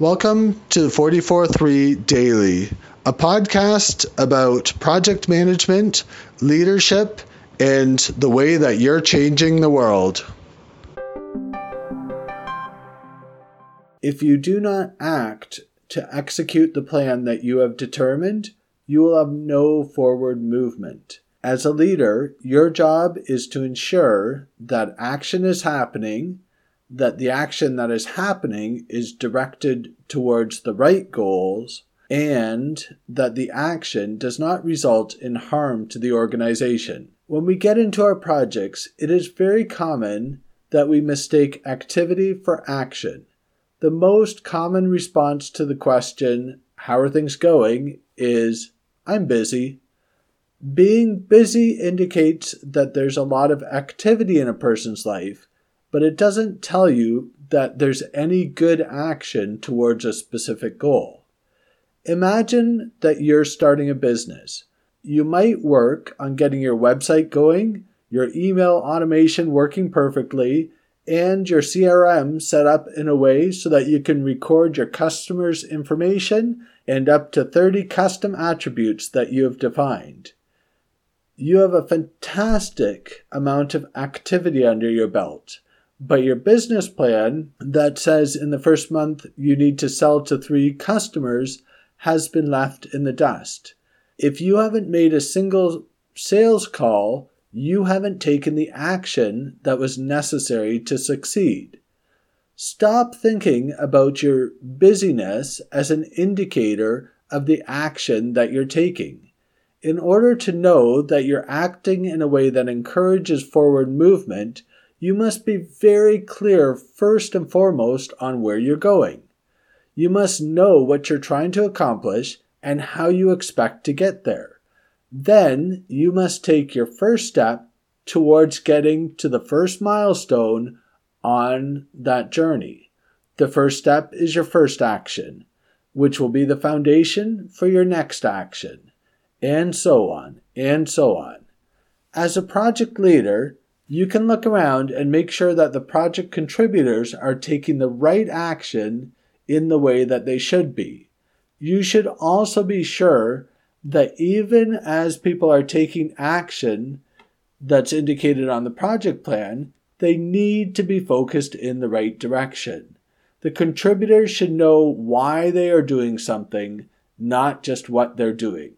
Welcome to the 44.3 Daily, a podcast about project management, leadership, and the way that you're changing the world. If you do not act to execute the plan that you have determined, you will have no forward movement. As a leader, your job is to ensure that action is happening, that the action that is happening is directed towards the right goals, and that the action does not result in harm to the organization. When we get into our projects, it is very common that we mistake activity for action. The most common response to the question, How are things going? is, I'm busy. Being busy indicates that there's a lot of activity in a person's life, but it doesn't tell you that there's any good action towards a specific goal. Imagine that you're starting a business. You might work on getting your website going, your email automation working perfectly, and your CRM set up in a way so that you can record your customers' information and up to 30 custom attributes that you have defined. You have a fantastic amount of activity under your belt, but your business plan that says in the first month you need to sell to three customers has been left in the dust. If you haven't made a single sales call, you haven't taken the action that was necessary to succeed. Stop thinking about your busyness as an indicator of the action that you're taking. In order to know that you're acting in a way that encourages forward movement, you must be very clear first and foremost on where you're going. You must know what you're trying to accomplish and how you expect to get there. Then you must take your first step towards getting to the first milestone on that journey. The first step is your first action, which will be the foundation for your next action, and so on, and so on. As a project leader, you can look around and make sure that the project contributors are taking the right action in the way that they should be. You should also be sure that even as people are taking action that's indicated on the project plan, they need to be focused in the right direction. The contributors should know why they are doing something, not just what they're doing.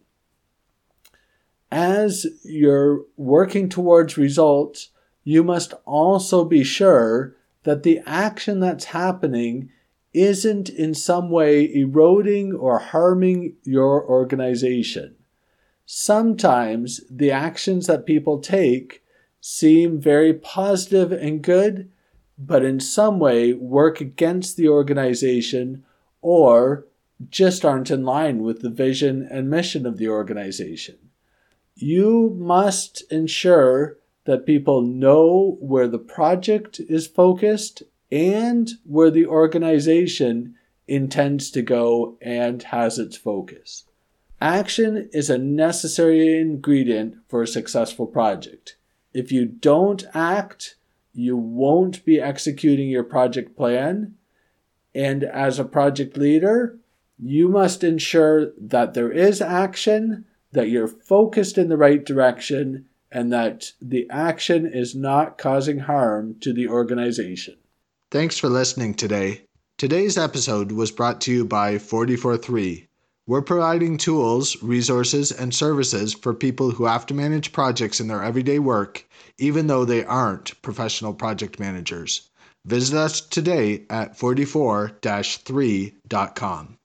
As you're working towards results, you must also be sure that the action that's happening isn't in some way eroding or harming your organization. Sometimes the actions that people take seem very positive and good, but in some way work against the organization or just aren't in line with the vision and mission of the organization. You must ensure that people know where the project is focused and where the organization intends to go and has its focus. Action is a necessary ingredient for a successful project. If you don't act, you won't be executing your project plan. And as a project leader, you must ensure that there is action, that you're focused in the right direction, and that the action is not causing harm to the organization. Thanks for listening today. Today's episode was brought to you by 443. We're providing tools, resources, and services for people who have to manage projects in their everyday work, even though they aren't professional project managers. Visit us today at 44 3.com.